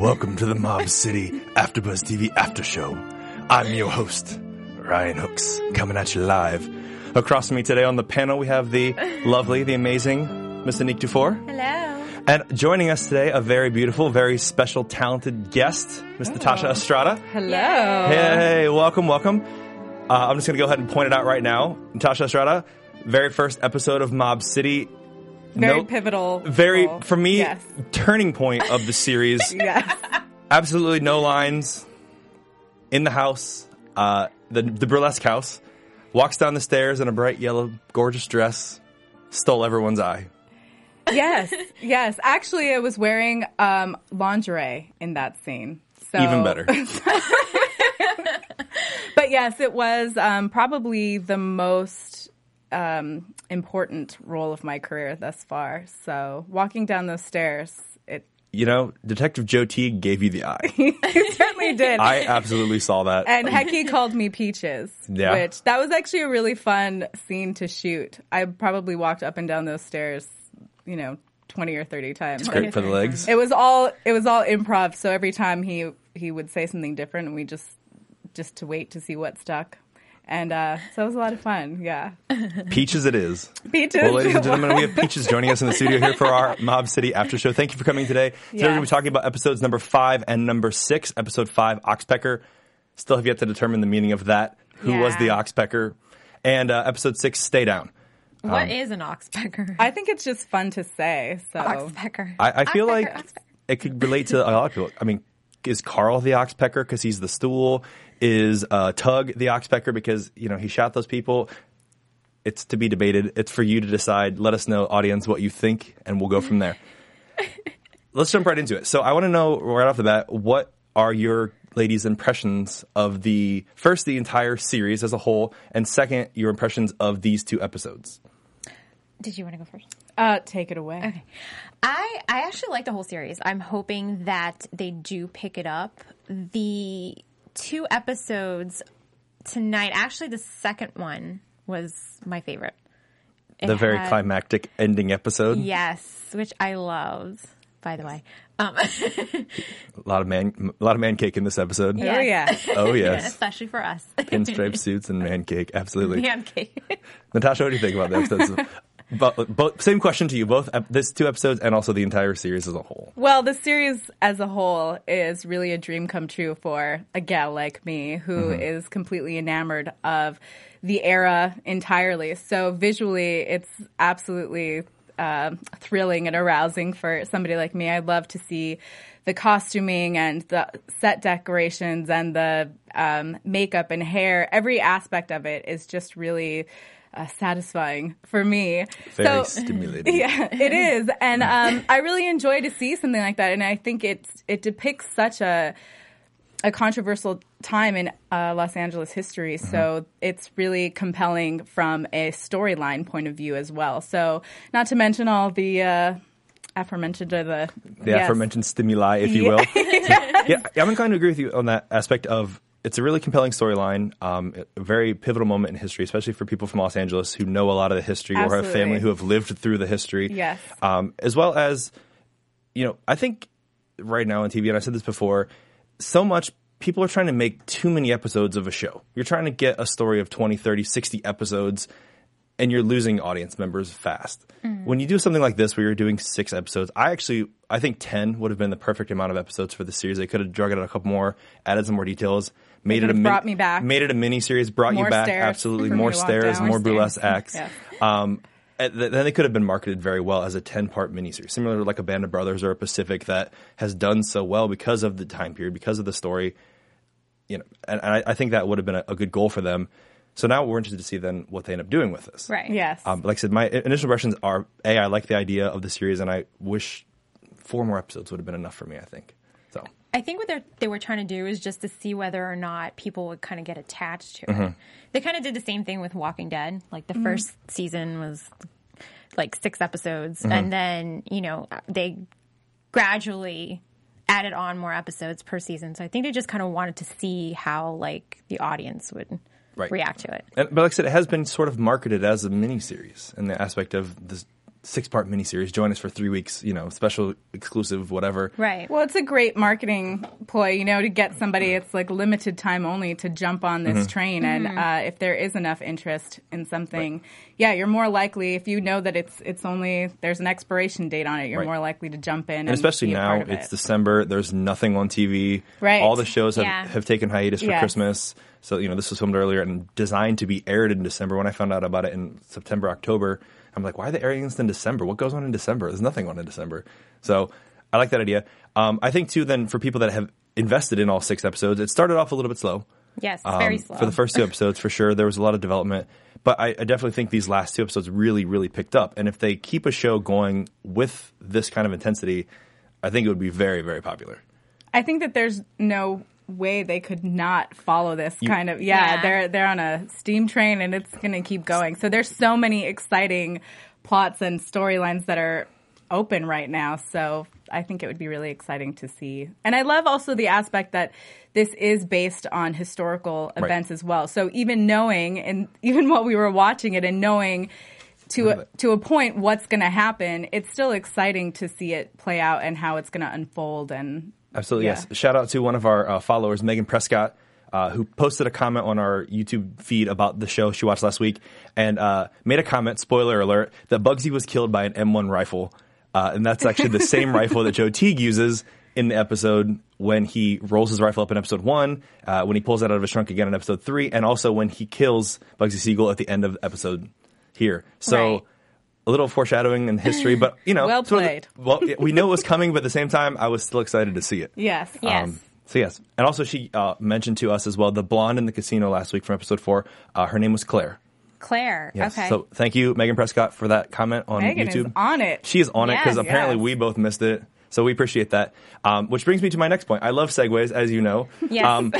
Welcome to the Mob City AfterBuzz TV After Show. I'm your host, Ryan Hooks, coming at you live. Across from me today on the panel, we have the lovely, the amazing Miss Nick Dufour. Hello. And joining us today, a very beautiful, very special, talented guest, Miss Natasha Estrada. Hello. Hey, welcome, welcome. Uh, I'm just going to go ahead and point it out right now. Natasha Estrada, very first episode of Mob City. Very No- pivotal. Very, role. for me, Yes. turning point of the series. Yes. absolutely no lines in the house, uh, the the burlesque house. Walks down the stairs in a bright yellow, gorgeous dress. Stole everyone's eye. yes. Yes. Actually, I was wearing um, lingerie in that scene. So Even better. But yes, it was um, probably the most um, important role of my career thus far. So walking down those stairs, it You know, Detective Joe Teague gave you the eye. He certainly did. I absolutely saw that. and Hecky called me Peaches, Yeah. which that was actually a really fun scene to shoot. I probably walked up and down those stairs, you know, twenty or thirty times. Great for the legs. It was all it was all improv. So every time he he would say something different, and we just just to wait to see what stuck. And uh, so it was a lot of fun. Yeah, Peaches it is. Peaches. Well, ladies and gentlemen, we have Peaches joining us in the studio here for our Mob City After Show. Thank you for coming today. Today we're going to be talking about episodes number five and number six. Episode five, Oxpecker. Still have yet to determine the meaning of that. Who was the Yeah. Oxpecker? And uh, episode six, Stay Down. What Um, is an oxpecker? I think it's just fun to say. So oxpecker. I, I feel Oxpecker, like oxpecker. it could relate to a lot of people. I mean, is Carl the oxpecker because he's the stool? Is uh, Tug the oxpecker because you know he shot those people? It's to be debated. It's for you to decide. Let us know, audience, what you think, and we'll go from there. Let's jump right into it. So I want to know right off the bat what are your ladies' impressions of the first the entire series as a whole, and second your impressions of these two episodes. Did you want to go first? Uh, take it away. Okay. I I actually like the whole series. I'm hoping that they do pick it up. The two episodes tonight, actually the second one was my favorite. It The very had- climactic ending episode. Yes, which I loved, by the way. Um, A lot of man, a lot of man cake in this episode. Oh yeah. Oh yes, especially for us. pinstripe suits and man cake. Absolutely. Man cake. Natasha, what do you think about the episodes? But, but same question to you. Both this two episodes and also the entire series as a whole. Well, the series as a whole is really a dream come true for a gal like me who is Mm-hmm. completely enamored of the era entirely. So visually, it's absolutely uh, thrilling and arousing for somebody like me. I love to see the costuming and the set decorations and the um, makeup and hair. Every aspect of it is just really. Uh, satisfying for me. Very so, stimulating. yeah, it is, and um, I really enjoy to see something like that, and I think it's it depicts such a a controversial time in uh, Los Angeles history. Mm-hmm. So it's really compelling from a storyline point of view as well. So not to mention all the uh, aforementioned uh, the The yes. aforementioned stimuli, if you Yeah. will. yeah, I'm inclined to agree with you on that aspect of it's a really compelling storyline, um, a very pivotal moment in history, especially for people from Los Angeles who know a lot of the history or have family who have lived through the history. Yes. Um, as well as, you know, I think right now on TV, and I said this before, so much people are trying to make too many episodes of a show. You're trying to get a story of 20, 30, 60 episodes and you're losing audience members fast. When you do something like this where you're doing six episodes, I actually I think ten would have been the perfect amount of episodes for the series. They could have drug it out a couple more, added some more details, made it a could have min- brought me back. made it a mini series, brought More you back absolutely more stairs, down. more More burlesque acts. Yes. Um, then they could have been marketed very well as a 10 part miniseries, similar to like a Band of Brothers or a Pacific that has done so well because of the time period, because of the story. You know, and, and I, I think that would have been a, a good goal for them. So now we're interested to see then what they end up doing with this. Right. Yes. Um, like I said, my initial impressions are a I like the idea of the series, and I wish four more episodes would have been enough for me. I think so. I think what they they were trying to do is just to see whether or not people would kind of get attached to Mm-hmm. it. They kind of did the same thing with Walking Dead. Like the first season was like six episodes, Mm-hmm. and then you know they gradually added on more episodes per season. So I think they just kind of wanted to see how like the audience would Right. react to it. And, but like I said, it has been sort of marketed as a miniseries in the aspect of this six part miniseries. Join us for three weeks, you know, special, exclusive, whatever. Right. Well, it's a great marketing ploy, you know, to get somebody. It's like limited time only to jump on Mm-hmm. this train, and uh, if there is enough interest in something, yeah, you're more likely. If you know that it's it's only there's an expiration date on it, you're Right. more likely to jump in. And, And especially be a now, part of it's it. December. There's nothing on TV. Right. All the shows have, Yeah. have taken hiatus for Yes. Christmas. So, you know, this was filmed earlier and designed to be aired in December. When I found out about it in September, October, I'm like, why are they airing this in December? What goes on in December? There's nothing on in December. So I like that idea. Um, I think, too, then for people that have invested in all six episodes, it started off a little bit slow. Yes, very Um, slow. For the first two episodes, for sure, there was a lot of development. But I, I definitely think these last two episodes really, really picked up. And if they keep a show going with this kind of intensity, I think it would be very, very popular. I think that there's no way they could not follow this kind of yeah, Yeah. they're they're on a steam train and it's going to keep going. So there's so many exciting plots and storylines that are open right now. So I think it would be really exciting to see. And I love also the aspect that this is based on historical Right. events as well. So even knowing and even while we were watching it and knowing to a, to a point what's going to happen, it's still exciting to see it play out and how it's going to unfold and Absolutely, Yeah. yes. Shout out to one of our uh, followers, Megan Prescott, uh, who posted a comment on our YouTube feed about the show she watched last week and uh, made a comment, spoiler alert, that Bugsy was killed by an M1 rifle. Uh, and that's actually the same rifle that Joe Teague uses in the episode when he rolls his rifle up in episode one, uh, when he pulls it out of his trunk again in episode three, and also when he kills Bugsy Siegel at the end of episode here. So. Right. A little foreshadowing in history, but you know, Well sort of- played. well, we know it was coming, but at the same time, I was still excited to see it. yes. Yes. so yes, and also she uh, mentioned to us as well the blonde in the casino last week from episode four. Uh, her name was Claire. Claire. Yes. Okay. So thank you, Megan Prescott, for that comment on Megan YouTube. is on it. She is on it because apparently Yes. we both missed it. So we appreciate that. Um, which brings me to my next point. I love segues, as you know. Yes. Um,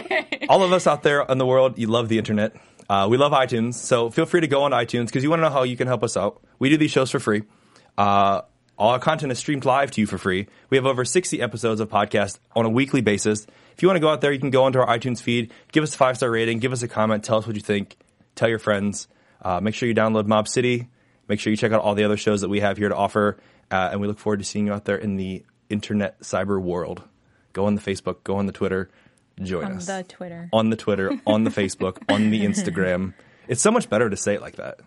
all of us out there in the world, you love the internet. Uh, we love iTunes. So feel free to go on iTunes because you want to know how you can help us out. We do these shows for free. Uh, all our content is streamed live to you for free. We have over 60 episodes of podcast on a weekly basis. If you want to go out there, you can go onto our iTunes feed, give us a five star rating, give us a comment, tell us what you think, tell your friends. Uh, make sure you download Mob City. Make sure you check out all the other shows that we have here to offer. Uh, and we look forward to seeing you out there in the internet cyber world. Go on the Facebook, go on the Twitter, join on us. the Twitter. on the Twitter, on the Facebook, on the Instagram. It's so much better to say it like that.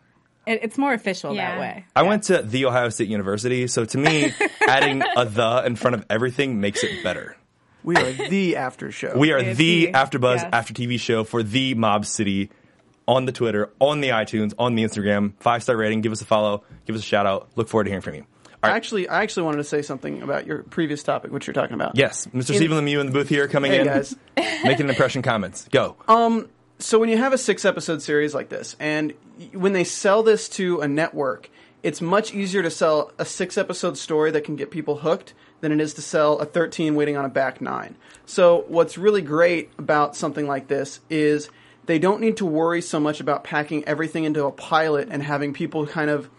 It, it's more official Yeah. that way. I went to the Ohio State University, so to me, adding a the in front of everything makes it better. We are the after show. We are It's the after buzz yes. After TV show for the Mob City on the Twitter, on the iTunes, on the Instagram. Five star rating. Give us a follow. Give us a shout out. Look forward to hearing from you. All right. Actually, I actually wanted to say something about your previous topic, which you're talking about. Yes, Mr. Stephen Lemieux in the booth here, coming Hey in, guys. making an impression. Comments. Go. Um, so when you have a six episode series like this, and when they sell this to a network, it's much easier to sell a six episode story that can get people hooked than it is to sell a 13 waiting on a back nine. So what's really great about something like this is they don't need to worry so much about packing everything into a pilot and having people kind of,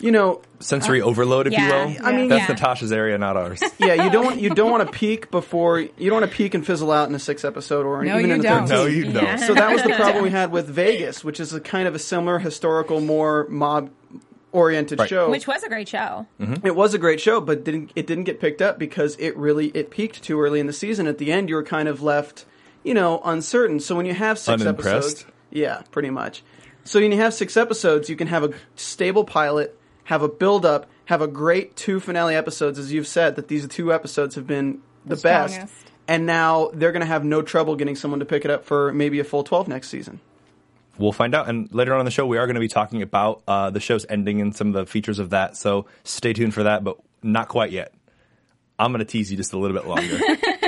you know, Sensory overload, if yeah. you will. I mean- that's Yeah. Natasha's area, not ours. yeah, you don't want you don't want to peak before you don't want to peak and fizzle out in a six episode or No, even in a don't. 13. no, you don't. Yeah. So that was the problem we had with Vegas, which is a kind of a similar historical, more mob oriented Right. show. Which was a great show. Mm-hmm. it was a great show, but didn't it didn't get picked up because it really it peaked too early in the season. At the end, you were kind of left, you know, uncertain. So when you have six Unimpressed? episodes, yeah, pretty much. So when you have six episodes, you can have a stable pilot, have a build up, have a great two finale episodes, as you've said that these two episodes have been the, The best. strongest. And now they're going to have no trouble getting someone to pick it up for maybe a full twelve next season. we'll find out. And later on in the show, we are going to be talking about uh, the show's ending and some of the features of that. So stay tuned for that, but not quite yet. I'm going to tease you just a little bit longer.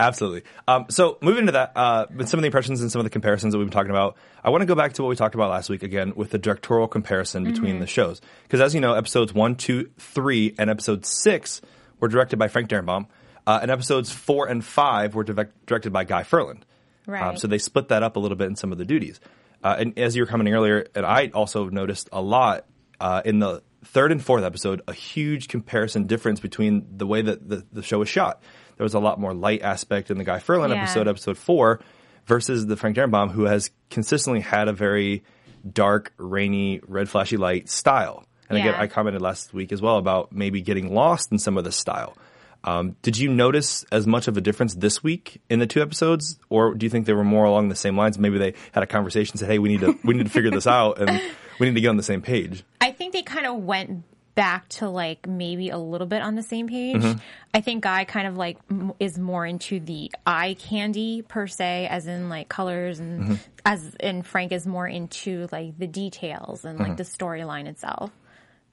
Absolutely. Um, so moving into that, uh, with some of the impressions and some of the comparisons that we've been talking about, I want to go back to what we talked about last week again with the directorial comparison between the shows. Because as you know, episodes one, two, three, and episode six were directed by Frank Darabont, uh, and episodes four and five were direct- directed by Guy Ferland. Um, Right. so they split that up a little bit in some of the duties. Uh, and as you were commenting earlier, and I also noticed a lot uh, in the third and fourth episode, a huge comparison difference between the way that the, the show was shot. There was a lot more light aspect in the Guy Ferland Yeah. episode, episode four, versus the Frank Darabont, who has consistently had a very dark, rainy, red flashy light style. And again, I commented last week as well about maybe getting lost in some of this style. Um, did you notice as much of a difference this week in the two episodes, or do you think they were more along the same lines? Maybe they had a conversation, said, "Hey, we need to we need to figure this out, and we need to get on the same page." I think they kind of went back to like maybe a little bit on the same page. Mm-hmm. I think Guy kind of like m- is more into the eye candy per se, as in like colors, and Mm-hmm. as and Frank is more into like the details and Mm-hmm. like the storyline itself.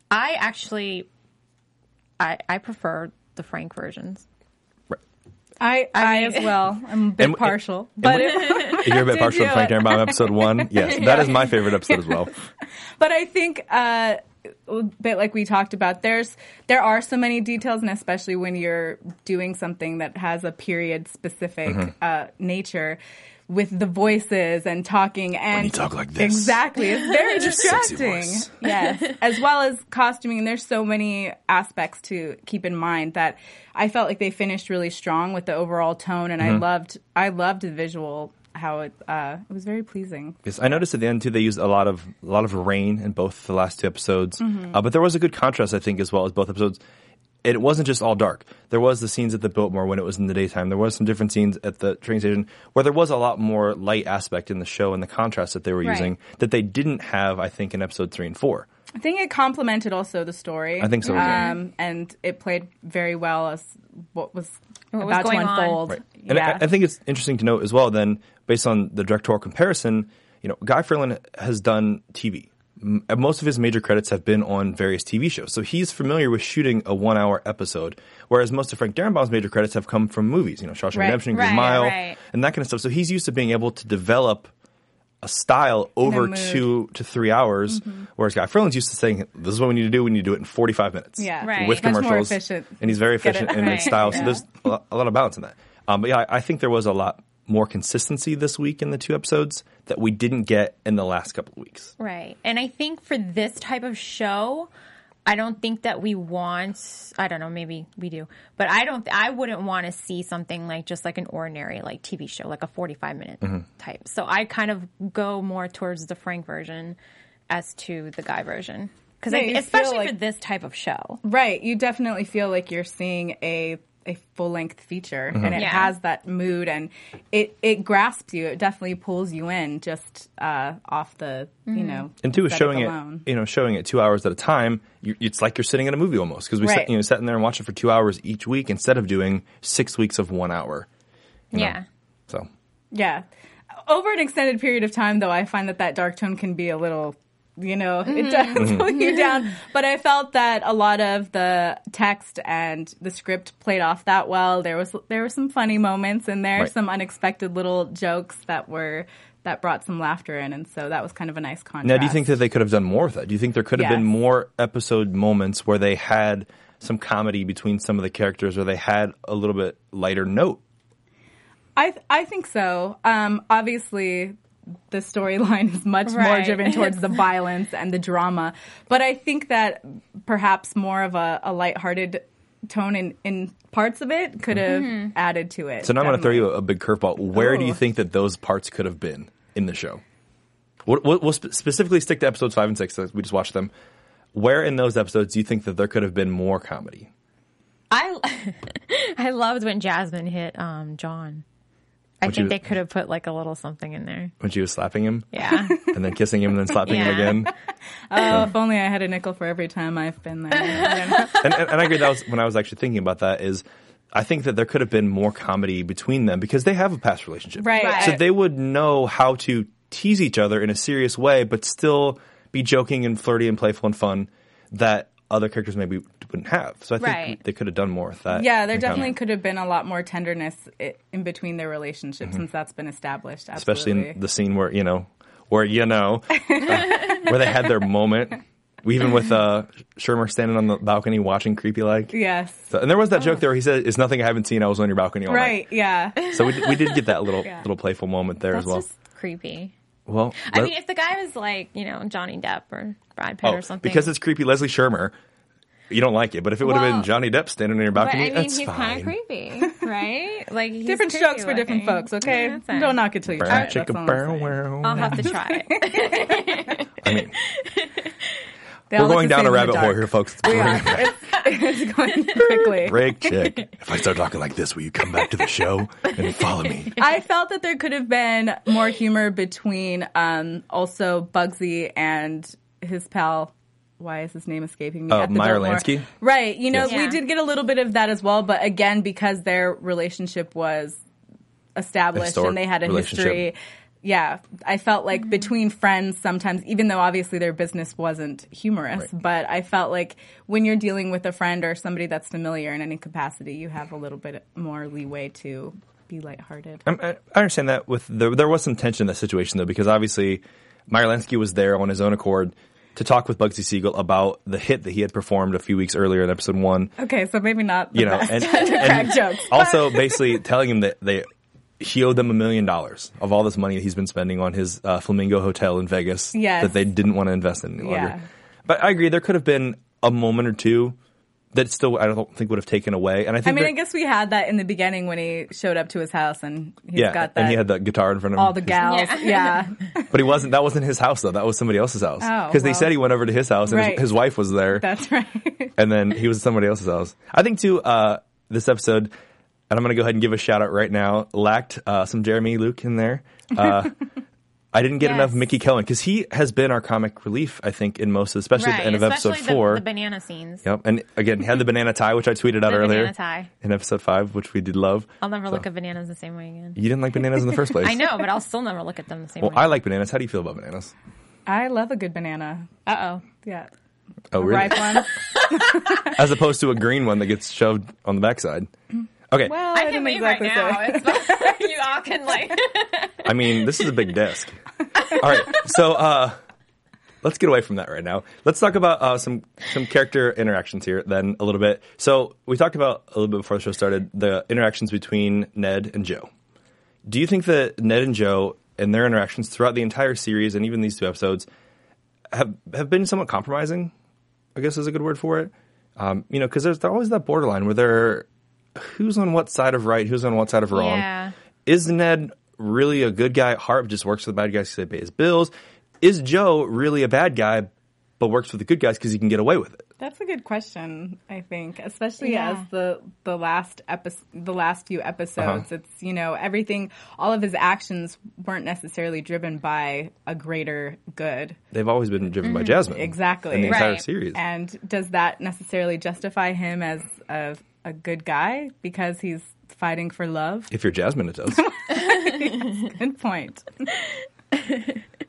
I actually, I I prefer the Frank versions. I, I, mean- as well. I'm a bit And- partial, and- but If you're a bit partial to? Frank Darabont episode one, yes, that is my favorite episode as well. but I think uh, a bit like we talked about. There's there are so many details, and especially when you're doing something that has a period specific Mm-hmm. uh, nature. With the voices and talking and you talk like this. exactly, it's very distracting. yes, as well as costuming. And there's so many aspects to keep in mind that I felt like they finished really strong with the overall tone, and I Mm-hmm. loved I loved the visual how it uh, it was very pleasing. Yes, I noticed at the end too. They used a lot of a lot of rain in both the last two episodes, Mm-hmm. uh, but there was a good contrast, I think, as well as both episodes. It wasn't just all dark. There was the scenes at the Biltmore when it was in the daytime. There was some different scenes at the train station where there was a lot more light aspect in the show and the contrast that they were Right. using that they didn't have, I think, in episode three and four. I think it complemented also the story. I think so, yeah. Um, and it played very well as what was What was about to going on. unfold. Right. And Yeah. I, I think it's interesting to note as well. Then, based on the directorial comparison, you know, Guy Ferland has done TV. M- Most of his major credits have been on various TV shows, so he's familiar with shooting a one-hour episode. Whereas most of Frank Darabont's major credits have come from movies, you know, Shawshank Right. Redemption, Green Right, Mile, right. and that kind of stuff. So he's used to being able to develop a style over. Mm-hmm. two to three hours, whereas Guy Ferland's used to saying, "This is what we need to do. We need to do it in forty-five minutes." Yeah. Right. with Much more commercials, efficient. and he's very Get it efficient in right. his style. So Yeah. there's a lot, a lot of balance in that. Um, but yeah, I, I think there was a lot more consistency this week in the two episodes that we didn't get in the last couple of weeks. Right. And I think for this type of show, I don't think that we want, I don't know, maybe we do, but I don't, I wouldn't want to see something like just like an ordinary like TV show, like a 45 minute Mm-hmm. type. So I kind of go more towards the Frank version as to the guy version. Because Yeah, you especially like- for this type of show. Right. You definitely feel like you're seeing a a full length feature Mm-hmm. and it Yeah. has that mood and it it grasps you. It definitely pulls you in just uh, off the you know And two is aesthetic showing it, you know, showing it two hours at a time. You, it's like you're sitting in a movie almost because we sat, Right. you know sat in there and watched it for two hours each week instead of doing six weeks of one hour. you know. Yeah. So Yeah. Over an extended period of time, though, I find that that dark tone can be a little, you know, it Mm-hmm. does pull you down. But I felt that a lot of the text and the script played off that well. There was there were some funny moments and there, Right. some unexpected little jokes that were that brought some laughter in, and so that was kind of a nice contrast. Now, do you think that they could have done more with that? Do you think there could have been more episode moments where they had some comedy between some of the characters, or they had a little bit lighter note? I th- I think so. Um, obviously, the storyline is much more driven towards the violence and the drama, but I think that perhaps more of a, a lighthearted tone in, in parts of it could have Mm-hmm. added to it. So now I'm going to throw you a, a big curveball. Where do you think that those parts could have been in the show? We'll, we'll, we'll specifically stick to episodes five and six. We just watched them. Where in those episodes do you think that there could have been more comedy? I, I loved when Jasmine hit um, John. I think you- they could have put like a little something in there. When she was slapping him Yeah. and then kissing him and then slapping him again. Oh, if only I had a nickel for every time I've been there. And, and, and I agree. That was when I was actually thinking about that. Is I think that there could have been more comedy between them because they have a past relationship, Right. Right. So they would know how to tease each other in a serious way, but still be joking and flirty and playful and fun that other characters maybe wouldn't have. So I think Right. they could have done more with that. Yeah, there definitely common. could have been a lot more tenderness in between their relationship since that's been established. Mm-hmm. especially in the scene where you know, where you know, uh, where they had their moment. Even with uh, Shermer standing on the balcony watching creepy like. yes. So, and there was that joke there. Where he said, "It's nothing I haven't seen. I was on your balcony all Right. Right, yeah. So we did, we did get that little Yeah. little playful moment there That's as well. just creepy. well, I mean, if the guy was like, you know, Johnny Depp or Brad Pitt oh, or something. because it's creepy, Leslie Shermer. You don't like it, but if it would have Well, been Johnny Depp standing on your but balcony, I mean, that's he's fine. kind of creepy, right? Like he's different creepy strokes for different folks, okay? Yeah. Don't knock it till you Brown try it. chicken, That's all I'm brown, saying. brown. I'll have to try it. I mean, They all we're going down a rabbit hole here, folks. It's We boring. are. It's, it's going quickly. Break chick. If I start talking like this, will you come back to the show and follow me? I felt that there could have been more humor between um, also Bugsy and his pal. Why is his name escaping me? Oh, at the Meyer Lansky? Right. You know, Yes. we did get a little bit of that as well, but again, because their relationship was established Historic and they had a history. Yeah, I felt like mm-hmm. between friends sometimes, even though obviously their business wasn't humorous, Right. but I felt like when you're dealing with a friend or somebody that's familiar in any capacity, you have a little bit more leeway to be lighthearted. I'm- I I understand that. With the, there was some tension in that situation though, because obviously Meyer Lansky was there on his own accord to talk with Bugsy Siegel about the hit that he had performed a few weeks earlier in episode one. Okay, so maybe not the You know, and, and jokes. also basically telling him that they he owed them a million dollars of all this money that he's been spending on his uh, Flamingo Hotel in Vegas Yes. that they didn't want to invest in any longer. Yeah. But I agree, there could have been a moment or two that still I don't think would have taken away. And I think I mean, that- I guess we had that in the beginning when he showed up to his house and he's yeah, got that and he had the guitar in front of him. all the gals. Yeah. But he wasn't. That wasn't his house though. That was somebody else's house. Oh, Because they said he went over to his house and Right. his, his wife was there, that's right. and then he was at somebody else's house. I think too. Uh, this episode, and I'm going to go ahead and give a shout out right now. Lacked uh, some Jeremy Luke in there. Uh, I didn't get Yes. enough Mickey Cohen because he has been our comic relief. I think in most, of, especially at the right, end of episode especially four. the, the banana scenes. Yep, and again, he had the banana tie, which I tweeted out The earlier banana tie. in episode five, which we did love. I'll never So- look at bananas the same way again. You didn't like bananas in the first place. I know, but I'll still never look at them the same Well, way. I like bananas. How do you feel about bananas? I love a good banana. Uh oh. Yeah. Oh, a really? ripe one. as opposed to a green one that gets shoved on the backside. Okay, Well, I I, can didn't leave exactly right now. say. It's, you all can like. I mean this is a big disc. All right, so uh, let's get away from that right now. Let's talk about uh, some some character interactions here then a little bit. So we talked about a little bit before the show started the interactions between Ned and Joe. Do you think that Ned and Joe and their interactions throughout the entire series and even these two episodes have have been somewhat compromising? I guess is a good word for it. Um, you know, because there's always that borderline where they're who's on what side of right, who's on what side of wrong. Yeah. Is Ned really a good guy at heart, but just works for the bad guys because they pay his bills? Is Joe really a bad guy, but works for the good guys because he can get away with it? That's a good question. I think, especially Yeah. as the the last episode, the last few episodes, Uh-huh. it's you know everything. All of his actions weren't necessarily driven by a greater good. They've always been driven by Jasmine. Mm-hmm. Exactly. In the entire Right. series. And does that necessarily justify him as a a good guy because he's fighting for love? if you're Jasmine, it does. Good point.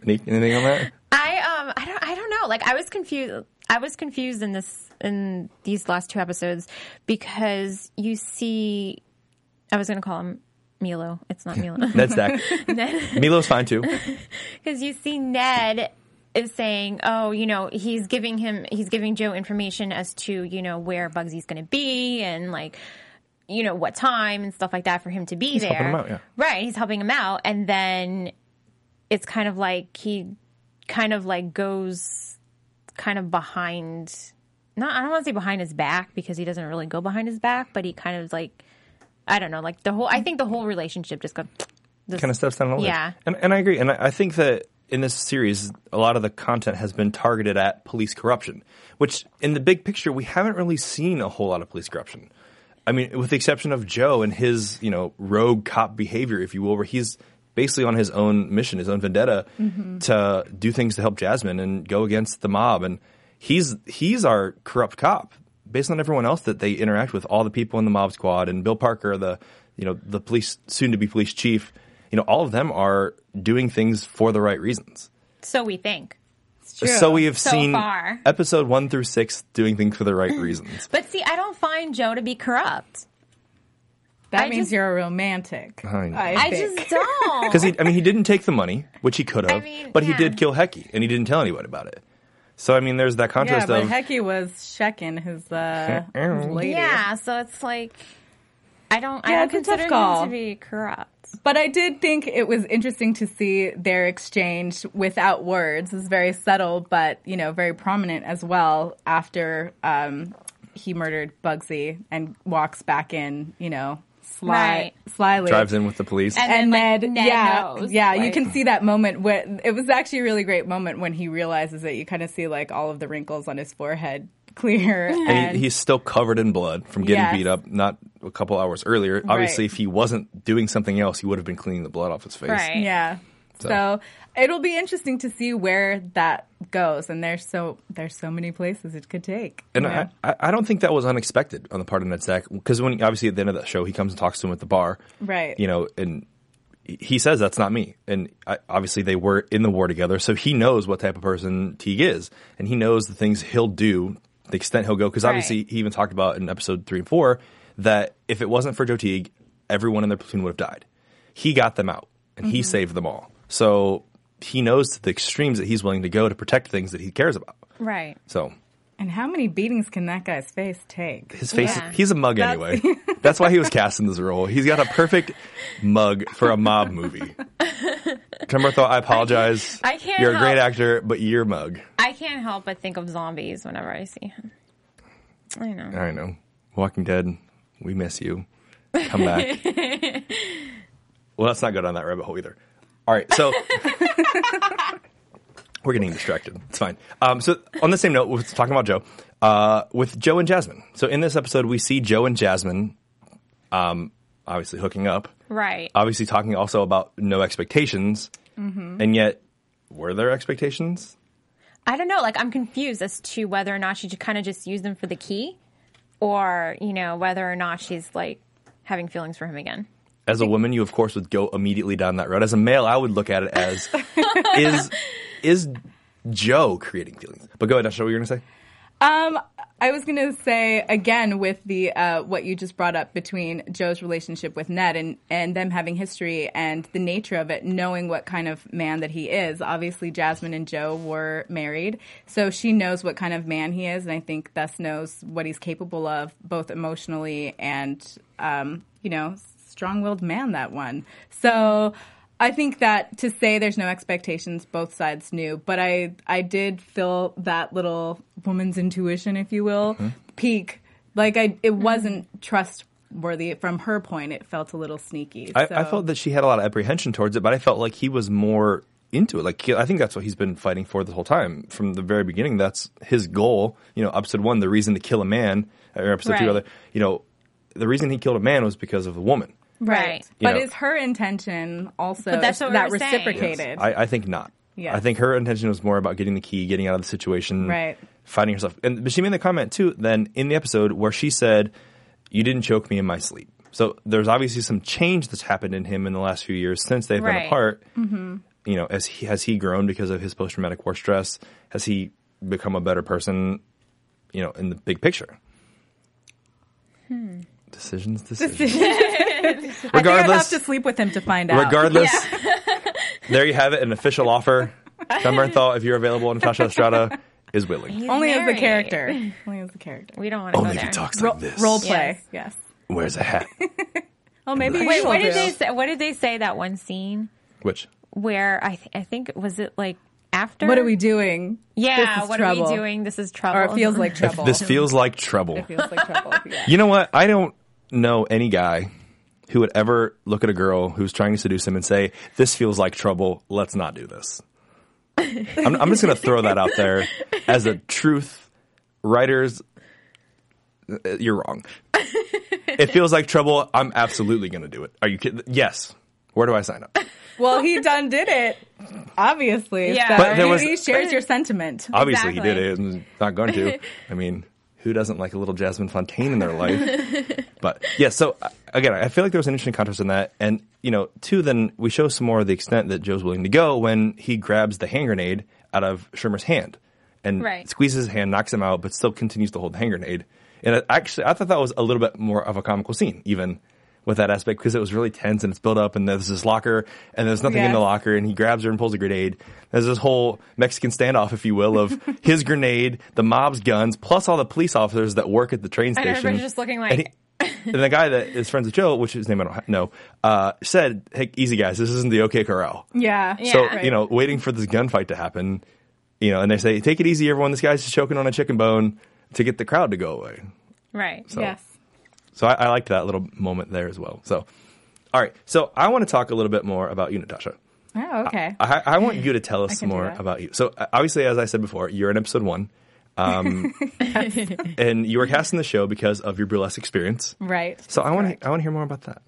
Nick, anything on that? I um I don't I don't know. Like I was confused. I was confused in this in these last two episodes because you see, I was going to call him Milo. It's not Milo. Ned Stack. Milo's fine too. because you see Ned is saying, "Oh, you know, he's giving him, he's giving Joe information as to you know where Bugsy's going to be and like." You know what time and stuff like that for him to be there. helping him out, yeah. Right, he's helping him out, and then it's kind of like he kind of like goes kind of behind. Not, I don't want to say behind his back because he doesn't really go behind his back, but he kind of like, I don't know, like the whole. I think the whole relationship just got kind of steps down a little Yeah. And, and I agree. And I, I think that in this series, a lot of the content has been targeted at police corruption, which in the big picture, we haven't really seen a whole lot of police corruption. I mean, with the exception of Joe and his, you know, rogue cop behavior, if you will, where he's basically on his own mission, his own vendetta mm-hmm. to do things to help Jasmine and go against the mob. And he's, he's our corrupt cop based on everyone else that they interact with, all the people in the mob squad and Bill Parker, the, you know, the police, soon to be police chief you know, all of them are doing things for the right reasons. So we think. True. So we have So seen far. episode one through six doing things for the right reasons. But see, I don't find Joe to be corrupt. that I means just- you're a romantic. I know. I think. just don't. Because he, I mean, he didn't take the money, which he could have, mean, but he did kill Hecky, and he didn't tell anybody about it. So I mean, there's that Yeah, contrast but of Hecky was checking his, uh, his lady. yeah, so it's like I don't. Yeah, I don't consider call. him to be corrupt. But I did think it was interesting to see their exchange without words. It's very subtle, but you know, very prominent as well. After um, he murdered Bugsy and walks back in, you know, sly, Right. slyly drives in with the police. And- and then, like, Ned, Ned yeah, knows, yeah, you can see that moment where it was actually a really great moment when he realizes it. You kind of see like all of the wrinkles on his forehead clear, and, and he, he's still covered in blood from getting Yes. beat up not a couple hours earlier. Obviously, if he wasn't doing something else, he would have been cleaning the blood off his face. Right. Yeah. So- So. it'll be interesting to see where that goes, and there's so there's so many places it could take. And Yeah. I, I- I don't think that was unexpected on the part of Ned Stack because when obviously at the end of that show he comes and talks to him at the bar, Right. You know, and he says that's not me. And I, obviously they were in the war together, so he knows what type of person Teague is, and he knows the things he'll do, the extent he'll go. Because obviously Right. he even talked about in episode three and four that if it wasn't for Joe Teague, everyone in their platoon would have died. He got them out, and Mm-hmm. he saved them all. So he knows to the extremes that he's willing to go to protect things that he cares about. Right. So and how many beatings can that guy's face take? his face, Yeah. he's a mug That's- anyway. That's why he was cast in this role. He's got a perfect mug for a mob movie. Tim Bernthal, I apologize. I can't You're a great actor, but your mug. I can't help but think of zombies whenever I see him. I know. I know. Walking Dead, we miss you. Come back. well, let's not go down that rabbit hole either. All right, so we're getting distracted. It's fine. Um, so on the same note, we're talking about Joe uh, with Joe and Jasmine. So in this episode, we see Joe and Jasmine, um, obviously hooking up. Right. Obviously talking also about no expectations, Mm-hmm. and yet were there expectations? I don't know. Like, I'm confused as to whether or not she kind of just used them for the key, or you know, whether or not she's like having feelings for him again. as a woman, you of course would go immediately down that road. As a male, I would look at it as is is Joe creating feelings? But go ahead, Asha, what you're gonna say? Um, I was gonna say again with the uh, what you just brought up between Joe's relationship with Ned and and them having history and the nature of it, knowing what kind of man that he is. Obviously, Jasmine and Joe were married, so she knows what kind of man he is, and I think thus knows what he's capable of, both emotionally and um, you know, strong-willed man. That one. So. I think that to say there's no expectations, both sides knew, but I I did feel that little woman's intuition, if you will, mm-hmm. peak. Like I, it mm-hmm. wasn't trustworthy from her point. It felt a little sneaky. I, so. I felt that she had a lot of apprehension towards it, but I felt like he was more into it. Like he- I think that's what he's been fighting for the whole time from the very beginning. That's his goal. You know, episode one, the reason to kill a man, or episode two, Right. rather. You know, the reason he killed a man was because of a woman. Right. You But know- is her intention also But that's what we that were saying. reciprocated? I, I think not. Yes. I think her intention was more about getting the key, getting out of the situation, Right. finding herself. And but she made the comment too. Then in the episode where she said, "You didn't choke me in my sleep." So there's obviously some change that's happened in him in the last few years since they've been apart. Mm-hmm. You know, as he, has he grown because of his post traumatic war stress? Has he become a better person? You know, in the big picture. Hmm. Decisions decisions, decisions. I think I'd have to sleep with him to find out. Regardless, there you have it, an official offer. Jon Bernthal, if you're available, Natasha Estrada is willing. He's only as the character. Only as the character. We don't want to go Only if there. he talks Ro- like this. role play. Yes. Wears a hat. Oh, maybe Wait, what did do. they say? What did they say that one scene Which? where I th- I think was it like after? What are we doing? Yeah, This is what trouble. are we doing? This is trouble. Or it feels like trouble. This feels like trouble. It feels like trouble. Yeah. You know what? I don't know any guy who would ever look at a girl who's trying to seduce him and say, "This feels like trouble. Let's not do this." I'm, I'm just going to throw that out there as a truth. Writers, uh, you're wrong. it feels like trouble. I'm absolutely going to do it. Are you kidding? Yes. Where do I sign up? Well, he done did it, obviously. Yeah. So But there he- was- he shares your sentiment. Obviously, he did it. and not going to. I mean, who doesn't like a little Jasmine Fontaine in their life? but yeah, so uh, again, I feel like there was an interesting contrast in that, and you know, two, then we show some more of the extent that Joe's willing to go when he grabs the hand grenade out of Shermer's hand and Right. squeezes his hand, knocks him out, but still continues to hold the hand grenade. And it, actually, I thought that was a little bit more of a comical scene, even with that aspect, because it was really tense and it's built up, and there's this locker, and there's nothing in the locker, and he grabs her and pulls a grenade. There's this whole Mexican standoff, if you will, of his grenade, the mob's guns, plus all the police officers that work at the train station. And everybody's just looking like- And he- and the guy that is friends with Joe, which his name I don't know, uh, said, "Hey, easy guys, this isn't the OK Corral." Yeah. So Yeah. you know, waiting for this gunfight to happen, you know, and they say, "Take it easy, everyone. This guy's just choking on a chicken bone to get the crowd to go away." Right. So, Yes. So I, I liked that little moment there as well. So, all right. So I want to talk a little bit more about you, Natasha. Oh, okay. I, I want you to tell us more about you. So uh, obviously, as I said before, you're in episode one. Um, and you were cast in the show because of your burlesque experience. right. So I want to I want to hear more about that.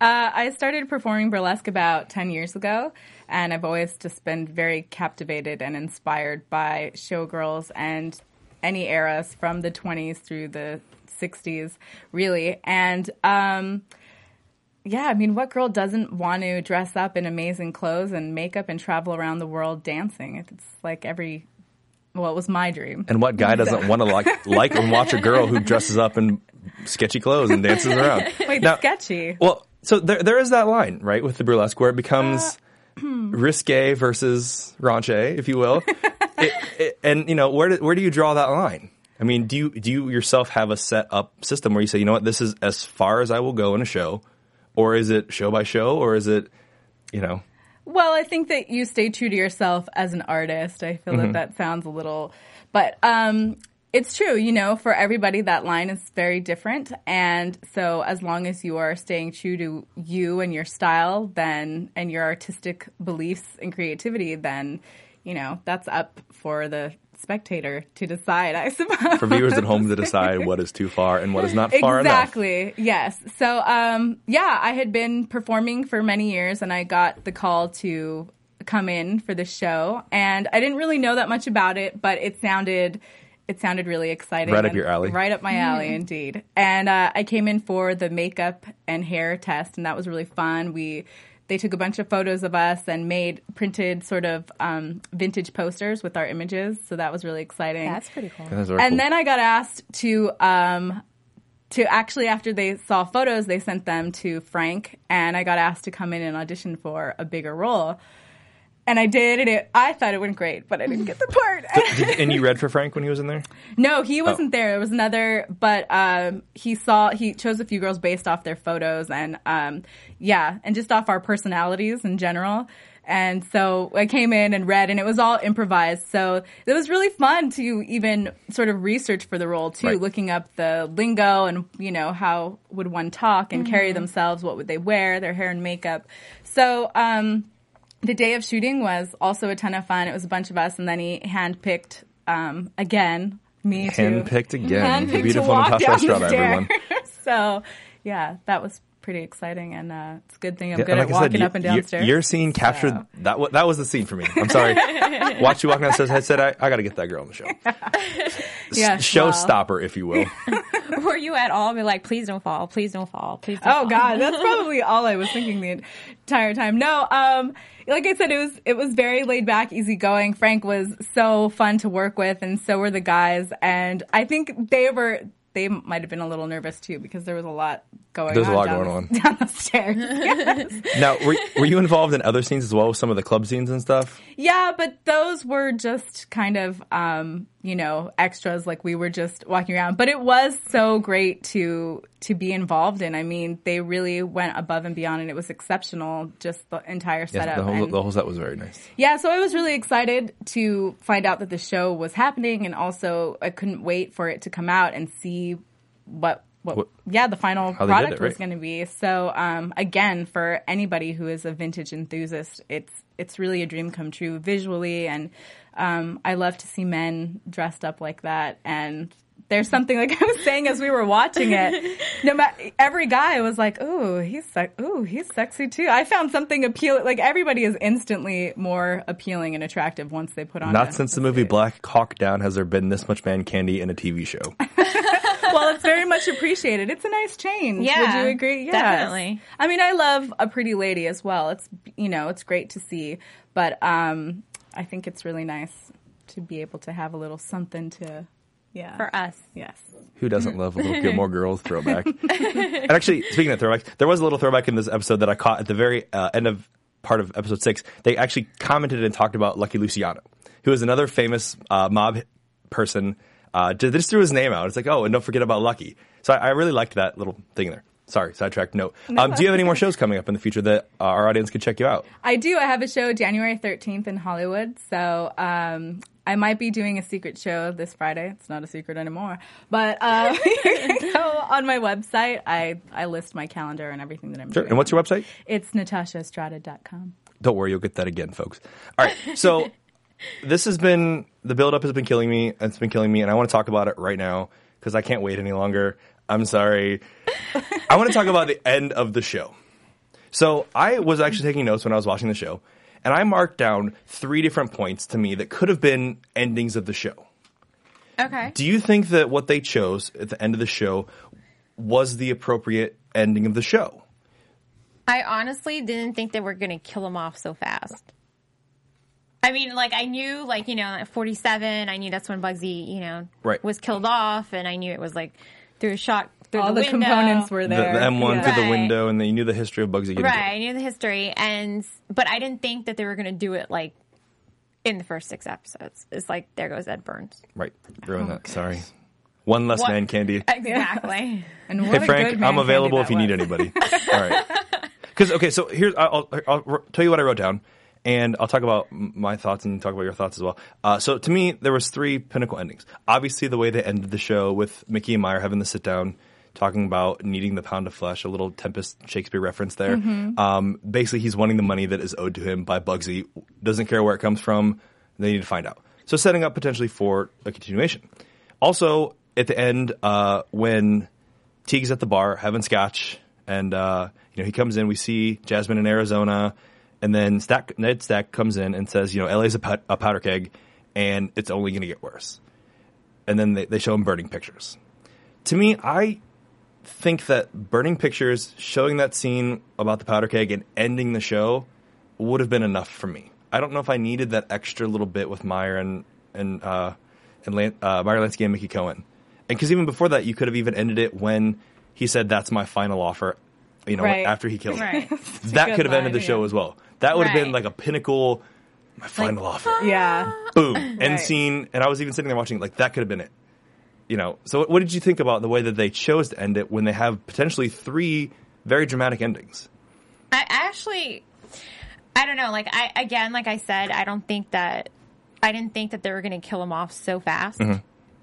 Uh, I started performing burlesque about 10 years ago, and I've always just been very captivated and inspired by showgirls and any eras from the 20s through the 60s, really. And um, yeah, I mean, what girl doesn't want to dress up in amazing clothes and makeup and travel around the world dancing? It's like every, well, it was my dream. And what guy doesn't want to like like and watch a girl who dresses up in sketchy clothes and dances around? Wait, Now- sketchy. Well, so there there is that line right with the burlesque where it becomes risque versus raunchy, if you will. It- it- and you know where do, where do you draw that line? I mean, do you do you yourself have a set up system where you say, you know what, this is as far as I will go in a show, or is it show by show, or is it, you know, Well, I think that you stay true to yourself as an artist. I feel that that sounds a little, but um, it's true. You know, for everybody, that line is very different, and so as long as you are staying true to you and your style, then and your artistic beliefs and creativity, then you know that's up for the spectator to decide. I suppose for viewers at home to decide what is too far and what is not far enough? exactly. Yes. So, um, yeah, I had been performing for many years, and I got the call to come in for the show, and I didn't really know that much about it, but it sounded. It sounded really exciting. Right up your alley. Right up my alley, indeed. And uh, I came in for the makeup and hair test, and that was really fun. We they took a bunch of photos of us and made printed sort of um, vintage posters with our images, so that was really exciting That's pretty cool. That's very and cool. then I got asked to um to actually after they saw photos they sent them to Frank and I got asked to come in and audition for a bigger role. And I did and it I thought it went great, but I didn't get the part. Did- and you read for Frank when he was in there? no, he wasn't there. It was another but um he saw he chose a few girls based off their photos and um yeah, and just off our personalities in general. And so I came in and read, and it was all improvised. So it was really fun to even sort of research for the role too, Right. looking up the lingo and you know how would one talk and carry themselves, what would they wear, their hair and makeup. So um, the day of shooting was also a ton of fun. It was a bunch of us, and then he handpicked um, again me to Handpicked again. The beautiful to walk Natasha down Estrada, the everyone. stairs. so yeah, that was pretty exciting, and uh, it's a good thing I'm Yeah, good and at like I said, walking you- up and your- downstairs. Your scene captured So- that. wa- That was the scene for me. I'm sorry. Watch you walking downstairs. I said, I, I got to get that girl on the show. Yeah, Showstopper, if you will. Were you at all be like, please don't fall, please don't fall, please don't Oh fall? God, that's probably all I was thinking the entire time. No, um, like I said, it was it was very laid back, easygoing. Frank was so fun to work with, and so were the guys. And I think they were they might have been a little nervous too because there was a lot going. There's a lot down going the, down the stairs. Yes. Now, were, were you involved in other scenes as well with some of the club scenes and stuff? Yeah, but those were just kind of, um, you know, extras. Like we were just walking around. But it was so great to to be involved in. I mean, they really went above and beyond, and it was exceptional. Just the entire Yes, setup. the whole, And- the whole set was very nice. yeah, so I was really excited to find out that the show was happening, and also I couldn't wait for it to come out and see what. What, What- yeah, the final how they did product it, was going to be. So, um, again, for anybody who is a vintage enthusiast, it's it's really a dream come true visually, and um, I love to see men dressed up like that and There's something like I was saying as we were watching it. No matter every guy was like, "Ooh, he's se- ooh, he's sexy too." I found something appealing. Like everybody is instantly more appealing and attractive once they put on. Not a- since the a movie. Black Hawk Down has there been this much man candy in a TV show. well, it's very much appreciated. It's a nice change. Yeah, Would you agree? Yes. definitely. I mean, I love a pretty lady as well. It's you know, it's great to see, but um, I think it's really nice to be able to have a little something to, yeah, For us. Yes. Who doesn't love a little Gilmore Girls throwback? and actually, speaking of throwback, there was a little throwback in this episode that I caught at the very uh, end of part of episode six. They actually commented and talked about Lucky Luciano, who is another famous uh, mob person. Uh, they just threw his name out. It's like, oh, and don't forget about Lucky. So I, I really liked that little thing there. Sorry, sidetracked note. um, do you have any more shows coming up in the future that uh, our audience could check you out? I do. I have a show January 13th in Hollywood. So um, I might be doing a secret show this Friday. It's not a secret anymore. But uh, go on my website. I, I list my calendar and everything that I'm Sure. doing. And what's your website? It's natashaestrada.com. Don't worry, you'll get that again, folks. All right, so this has been the build up has been killing me. It's been killing me, and I want to talk about it right now because I can't wait any longer. I'm sorry. I want to talk about the end of the show. So I was actually taking notes when I was watching the show, and I marked down three different points to me that could have been endings of the show. Okay. Do you think that what they chose at the end of the show was the appropriate ending of the show? I honestly didn't think they were going to kill him off so fast. I mean, like I knew, like you know, at forty-seven, I knew that's when Bugsy, you know, Right. was killed off, and I knew it was like through a shot through All the, the, components were there. the M1 Yeah. through the window, and then you knew the history of Bugsy getting right. killed. I knew the history, and but I didn't think that they were going to do it like in the first six episodes. It's like there goes Ed Burns. Right. Ruin oh, that. Sorry. One less What? man candy. Exactly. And Hey what a Frank, I'm available if you that need anybody. All right. Because okay, so here's I'll, I'll, I'll tell you what I wrote down, and I'll talk about my thoughts and talk about your thoughts as well. Uh, so to me, there was three pinnacle endings. Obviously, the way they ended the show with Mickey and Meyer having the sit down, talking about needing the pound of flesh, a little Tempest Shakespeare reference there. Um, basically, he's wanting the money that is owed to him by Bugsy. Doesn't care where it comes from. They need to find out. So setting up potentially for a continuation. Also, at the end, uh, when Teague's at the bar having scotch, and uh, you know he comes in. We see Jasmine in Arizona, and then Stack, Ned Stack comes in and says, you know, LA's a, pow- a powder keg, and it's only going to get worse. And then they, they show him burning pictures. To me, I think that burning pictures, showing that scene about the powder keg, and ending the show would have been enough for me. I don't know if I needed that extra little bit with Meyer and and uh, and Lan- uh, Meyer Lansky and Mickey Cohen, and because even before that, you could have even ended it when he said, "That's my final offer." You know, Right. after he killed. Right. that could have ended the show as well. That would have been Right. like a pinnacle, my final offer. Yeah. Boom, end Right. scene. And I was even sitting there watching, like that could have been it. You know. So, what did you think about the way that they chose to end it when they have potentially three very dramatic endings? I actually, I don't know. Like I again, like I said, I don't think that I didn't think that they were going to kill him off so fast mm-hmm.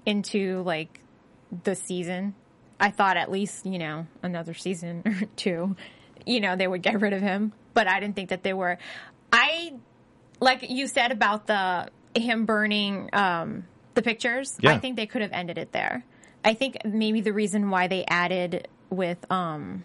into like the season. I thought at least you know another season or two, you know, they would get rid of him. But I didn't think that they were. I like you said about the him burning um, the pictures. Yeah. I think they could have ended it there. I think maybe the reason why they added with um,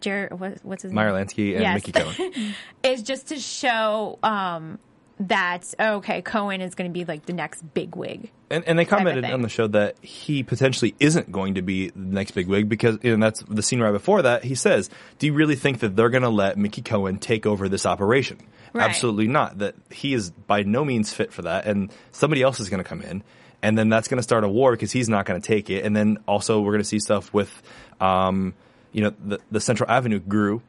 Jared, what, what's his Meyer name? Lansky and Yes. Mickey Cohen. is just to show um, that okay, Cohen is going to be like the next big wig. And, and they commented on the show that he potentially isn't going to be the next big wig because, and that's the scene right before that. He says, "Do you really think that they're going to let Mickey Cohen take over this operation? Right. Absolutely not. That he is by no means fit for that, and somebody else is going to come in, and then that's going to start a war because he's not going to take it. And then also we're going to see stuff with, um, you know, the the Central Avenue group,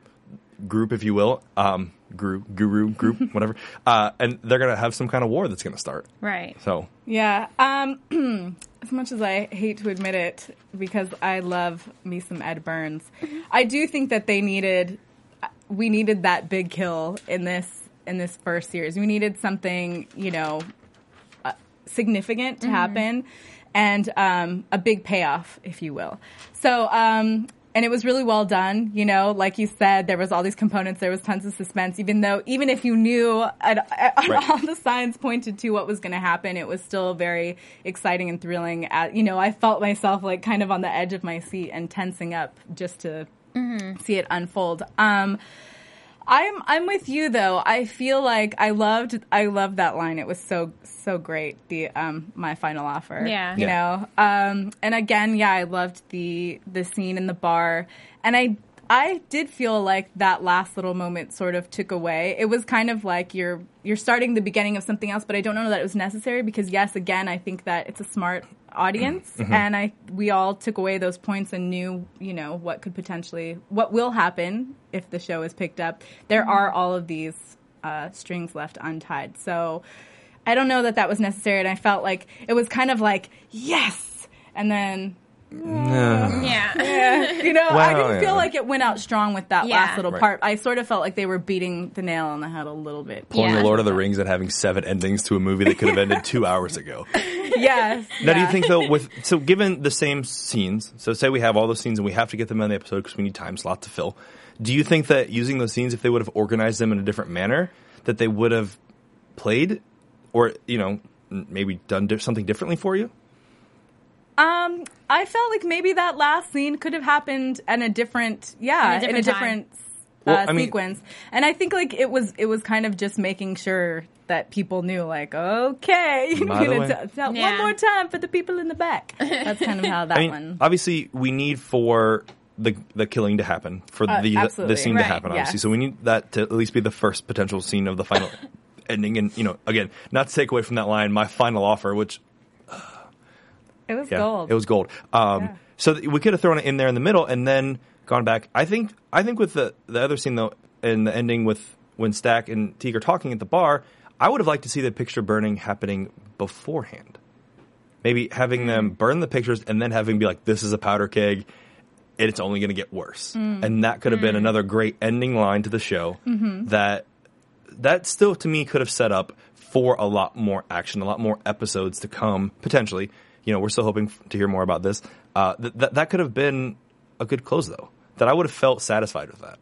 group if you will, um, guru, guru group, whatever, uh, and they're going to have some kind of war that's going to start. Right. So Yeah. Um, as much as I hate to admit it, because I love me some Ed Burns, I do think that they needed, we needed that big kill in this in this first series. We needed something, you know, uh, significant to happen, and um, a big payoff, if you will. So um, and it was really well done. You know, like you said, there was all these components. There was tons of suspense. Even though, even if you knew, and, and Right. all the signs pointed to what was going to happen, it was still very exciting and thrilling. At you know, I felt myself like kind of on the edge of my seat and tensing up just to see it unfold. Um, I'm I'm with you though. I feel like I loved I loved that line. It was so so great. The um my final offer. Yeah. You Yeah. know. Um and again, yeah, I loved the the scene in the bar. And I I did feel like that last little moment sort of took away. It was kind of like you're you're starting the beginning of something else, but I don't know that it was necessary because yes, again, I think that it's a smart audience mm-hmm. Mm-hmm. and I we all took away those points and knew, you know, what could potentially what will happen if the show is picked up. There mm-hmm. are all of these uh, strings left untied. So I don't know that that was necessary and I felt like it was kind of like yes and then Yeah. yeah, you know, I didn't yeah. feel like it went out strong with that Yeah. last little Right. part. I sort of felt like they were beating the nail on the head a little bit. Pulling Yeah. the Lord of the Rings and having seven endings to a movie that could have ended two hours ago. yes. Now, do you think though, with so given the same scenes, so say we have all those scenes and we have to get them in the episode because we need time slot to fill. Do you think that using those scenes, if they would have organized them in a different manner, that they would have played, or you know, maybe done something differently for you? Um, I felt like maybe that last scene could have happened in a different, yeah, in In a a different, different Well, uh, I mean- sequence. And I think like it was, it was kind of just making sure that people knew, like, okay, you're By the gonna tell- tell Yeah. one more time for the people in the back. That's kind of how that I mean, one. obviously, we need for the the killing to happen for Uh, the absolutely. the scene Right, to happen. Obviously, yes. so we need that to at least be the first potential scene of the final ending. And you know, again, not to take away from that line, my final offer, which It was yeah, gold. it was gold. Um, Yeah. So we could have thrown it in there in the middle and then gone back. I think I think with the the other scene though, in the ending with when Stack and Teague are talking at the bar, I would have liked to see the picture burning happening beforehand. Maybe having them mm. burn the pictures and then having be like, "This is a powder keg." and it's only going to get worse. Mm. And that could have been mm. another great ending line to the show mm-hmm. that that still to me could have set up for a lot more action, a lot more episodes to come potentially. You know, we're still hoping to hear more about this. Uh, th- that that could have been a good close though. That I would have felt satisfied with that.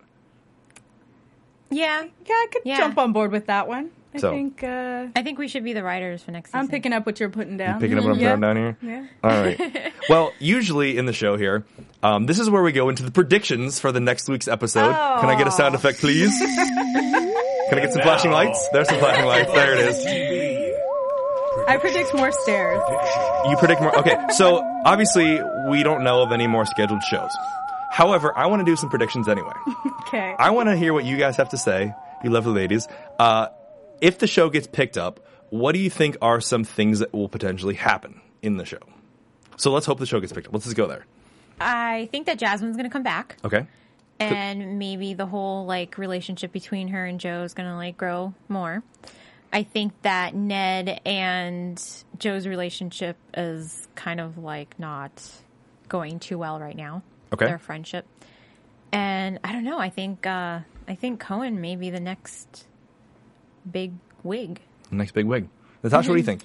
Yeah. yeah, I could Yeah. jump on board with that one. I So- think uh, I think we should be the writers for next season. I'm picking up what you're putting down. Picking up what I'm Yeah. throwing down here. Yeah. All right. well, usually in the show here, um, this is where we go into the predictions for the next week's episode. Can I get a sound effect, please? Can I get some flashing lights? There's some flashing lights. There it is. I predict more stairs. You predict more. Okay, so obviously we don't know of any more scheduled shows. However, I want to do some predictions anyway. Okay. I want to hear what you guys have to say, you lovely ladies. Uh, if the show gets picked up, what do you think are some things that will potentially happen in the show? So let's hope the show gets picked up. Let's just go there. I think that Jasmine's going to come back. Okay. and maybe the whole like relationship between her and Joe is gonna like grow more. I think that Ned and Joe's relationship is kind of like not going too well right now. Okay. Their friendship. And I don't know, I think uh I think Cohen may be the next big wig. Next big wig. Natasha, what do you think?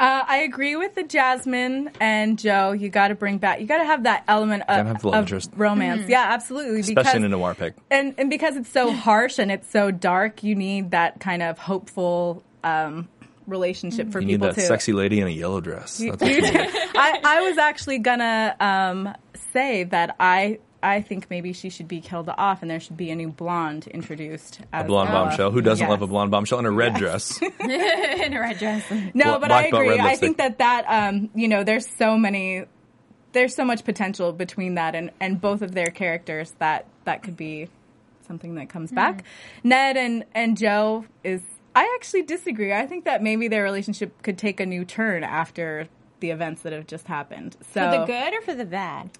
Uh, I agree with the Jasmine and Joe. You got to bring back. You got to have that element of, have the love of interest. romance. Yeah, absolutely. Especially in a noir pick. and and because it's so harsh and it's so dark, you need that kind of hopeful um, relationship for people to You need that to. sexy lady in a yellow dress. That's what you. I, I was actually gonna um, say that I I think maybe she should be killed off and there should be a new blonde introduced. A blonde bombshell. Who doesn't love a blonde bombshell in a red dress? in a red dress. No, Bla- but I agree. I think that that um, you know, there's so many, there's so much potential between that and and both of their characters that that could be something that comes back. Ned and and Joe is. I actually disagree. I think that maybe their relationship could take a new turn after the events that have just happened. So For the good or for the bad?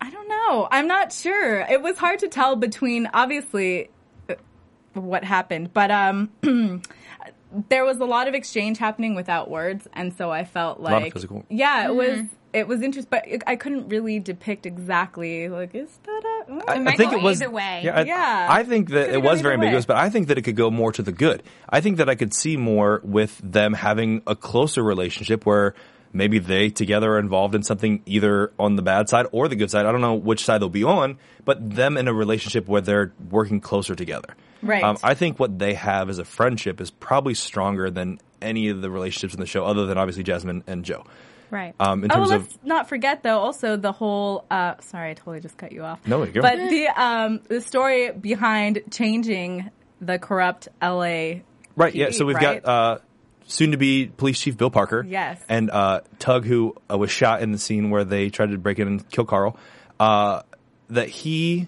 I don't know. I'm not sure. It was hard to tell between obviously uh, what happened, but um there was a lot of exchange happening without words and so I felt lot of like physical. Yeah, it was it was interesting, but it, I couldn't really depict exactly like is that a I, might I think it was either way. Yeah, I, Yeah. I think that Could've it was very either way. ambiguous, but I think that it could go more to the good. I think that I could see more with them having a closer relationship where maybe they together are involved in something either on the bad side or the good side. I don't know which side they'll be on, but them in a relationship where they're working closer together. Right. Um, I think what they have as a friendship is probably stronger than any of the relationships in the show, other than obviously Jasmine and Joe. Right. Um, in Oh, terms let's of not forget though. Also, the whole. Uh, sorry, I totally just cut you off. No, you go. But the um, the story behind changing the corrupt LA. Right. Yeah. So we've right? got uh, soon to be police chief Bill Parker. Yes. And uh, Tug, who uh, was shot in the scene where they tried to break in and kill Carl, uh, that he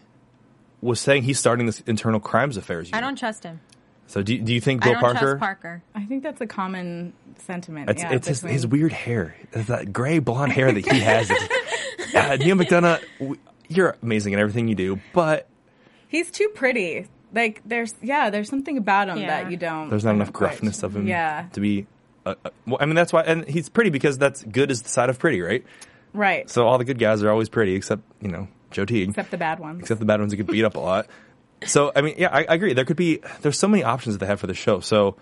was saying he's starting this internal crimes affairs. I don't trust him. So do, do you think I Bill don't Parker? trust Parker. I think that's a common sentiment. It's, yeah, it's his, his weird hair, It's that gray blonde hair that he has. Uh, Neal McDonough, you're amazing in everything you do, but He's too pretty. Like there's yeah, there's something about him Yeah. that you don't. there's not enough quite- gruffness of him Yeah. to be. Uh, uh, well, I mean, that's why, and he's pretty because that's good is the side of pretty, right? Right. So all the good guys are always pretty, except you know Joe Teague, Except the bad ones. except the bad ones that get beat up a lot. So I mean, yeah, I, I agree. There could be there's so many options that they have for the show. So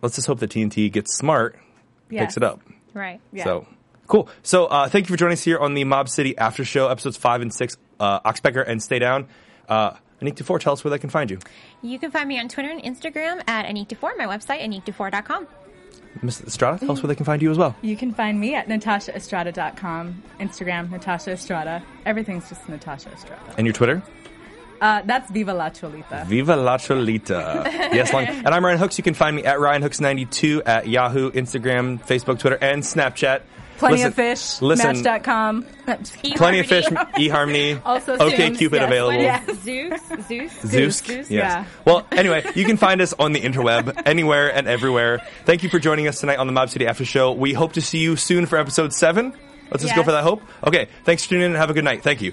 let's just hope that TNT gets smart, Yes. picks it up. Right. Yeah. So cool. So uh, thank you for joining us here on the Mob City After Show, episodes five and six. Uh, Oxpecker and Stay Down. Uh, Anik Dufour, tell us where they can find you. You can find me on Twitter and Instagram at anique2four my website, anik24.com. Miss Estrada, tell us where they can find you as well. You can find me at natashaestrada.com, Instagram, Natasha Estrada. Everything's just Natasha Estrada. And your Twitter? Uh, that's Viva La Cholita. Viva la Cholita. yes, long. And I'm Ryan Hooks. You can find me at Ryan Hooks92 at Yahoo, Instagram, Facebook, Twitter, and Snapchat. Plenty Listen- of fish. Listen, Match.com. plenty of fish, eHarmony. Also okay, soon. Cupid Yes. available. Yeah. Zeus, Zeus, Zeus. Zeus, Yes. yeah. Well, anyway, you can find us on the interweb anywhere and everywhere. Thank you for joining us tonight on the Mob City After Show. We hope to see you soon for episode seven. Let's just go for that hope. Okay. Thanks for tuning in and have a good night. Thank you.